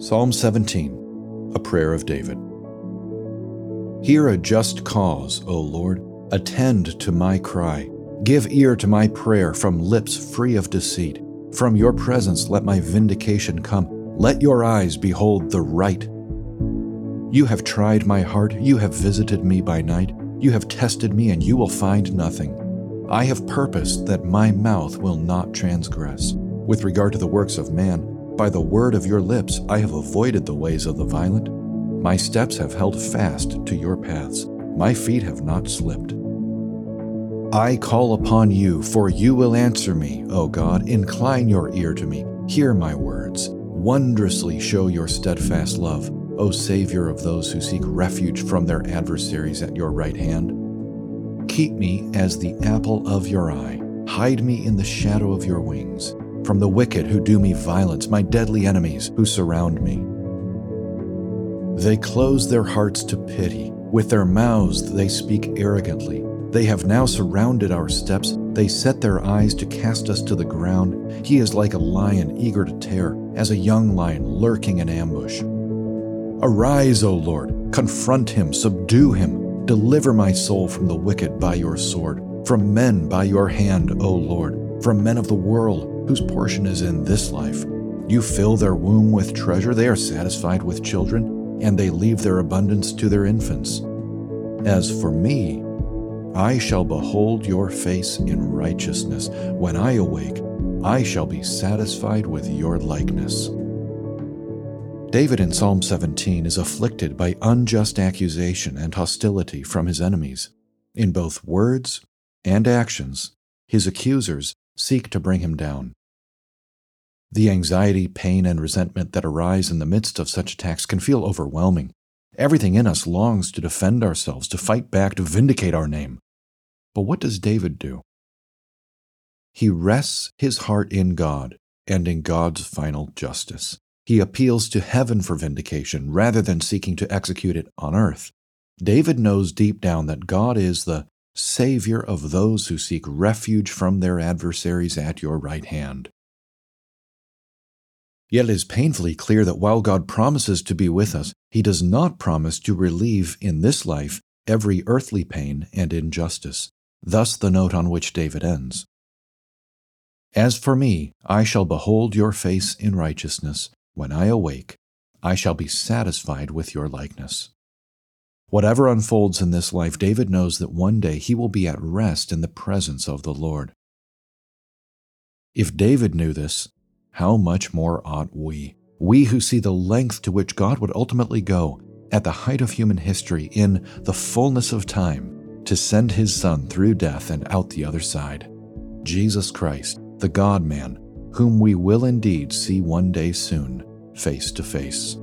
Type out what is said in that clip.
Psalm 17, a prayer of David. Hear a just cause, O Lord. Attend to my cry. Give ear to my prayer from lips free of deceit. From your presence let my vindication come. Let your eyes behold the right. You have tried my heart. You have visited me by night. You have tested me, and you will find nothing. I have purposed that my mouth will not transgress. With regard to the works of man, by the word of your lips I have avoided the ways of the violent. My steps have held fast to your paths. My feet have not slipped. I call upon you, for you will answer me, O God. Incline your ear to me. Hear my words. Wondrously show your steadfast love, O Savior of those who seek refuge from their adversaries at your right hand. Keep me as the apple of your eye. Hide me in the shadow of your wings from the wicked who do me violence, my deadly enemies who surround me. They close their hearts to pity. With their mouths they speak arrogantly. They have now surrounded our steps. They set their eyes to cast us to the ground. He is like a lion eager to tear, as a young lion lurking in ambush. Arise, O Lord, confront him, subdue him. Deliver my soul from the wicked by your sword, from men by your hand, O Lord, from men of the world whose portion is in this life. You fill their womb with treasure, they are satisfied with children, and they leave their abundance to their infants. As for me, I shall behold your face in righteousness. When I awake, I shall be satisfied with your likeness. David in Psalm 17 is afflicted by unjust accusation and hostility from his enemies. In both words and actions, his accusers seek to bring him down. The anxiety, pain, and resentment that arise in the midst of such attacks can feel overwhelming. Everything in us longs to defend ourselves, to fight back, to vindicate our name. But what does David do? He rests his heart in God and in God's final justice. He appeals to heaven for vindication rather than seeking to execute it on earth. David knows deep down that God is the Savior of those who seek refuge from their adversaries at your right hand. Yet it is painfully clear that while God promises to be with us, He does not promise to relieve in this life every earthly pain and injustice. Thus, the note on which David ends As for me, I shall behold your face in righteousness. When I awake, I shall be satisfied with your likeness. Whatever unfolds in this life, David knows that one day he will be at rest in the presence of the Lord. If David knew this, how much more ought we? We who see the length to which God would ultimately go at the height of human history in the fullness of time to send his Son through death and out the other side. Jesus Christ, the God man, whom we will indeed see one day soon, face to face.